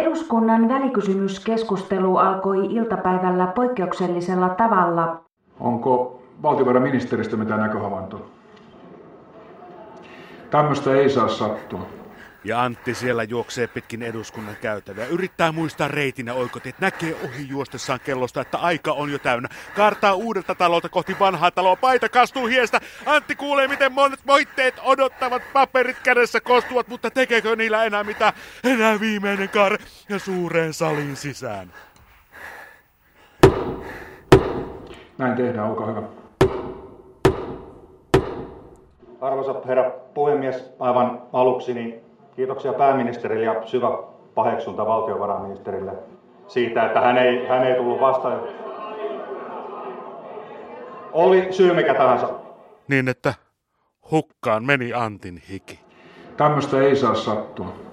Eduskunnan välikysymyskeskustelu alkoi iltapäivällä poikkeuksellisella tavalla. Onko valtiovarainministeristä mitään näköhavaintoa? Tämmöistä ei saa sattua. Ja Antti siellä juoksee pitkin eduskunnan käytäviä. Yrittää muistaa reitin ja oikotiet. Näkee ohi juostessaan kellosta, että aika on jo täynnä. Kartaa uudelta talolta kohti vanhaa taloa. Paita kastuu hiestä. Antti kuulee, miten monet moitteet odottavat paperit kädessä kostuvat, mutta tekeekö niillä enää mitä? Enää viimeinen kaare ja suureen saliin sisään. Näin tehdään, olkaa hyvä. Arvoisa herra puhemies, aivan aluksi niin kiitoksia pääministerille ja syvä paheksunta valtiovarainministerille siitä, että hän ei, hän ei tullut vastaan. Oli syy mikä tahansa. Niin, että hukkaan meni Antin hiki. Tämmöistä ei saa sattua.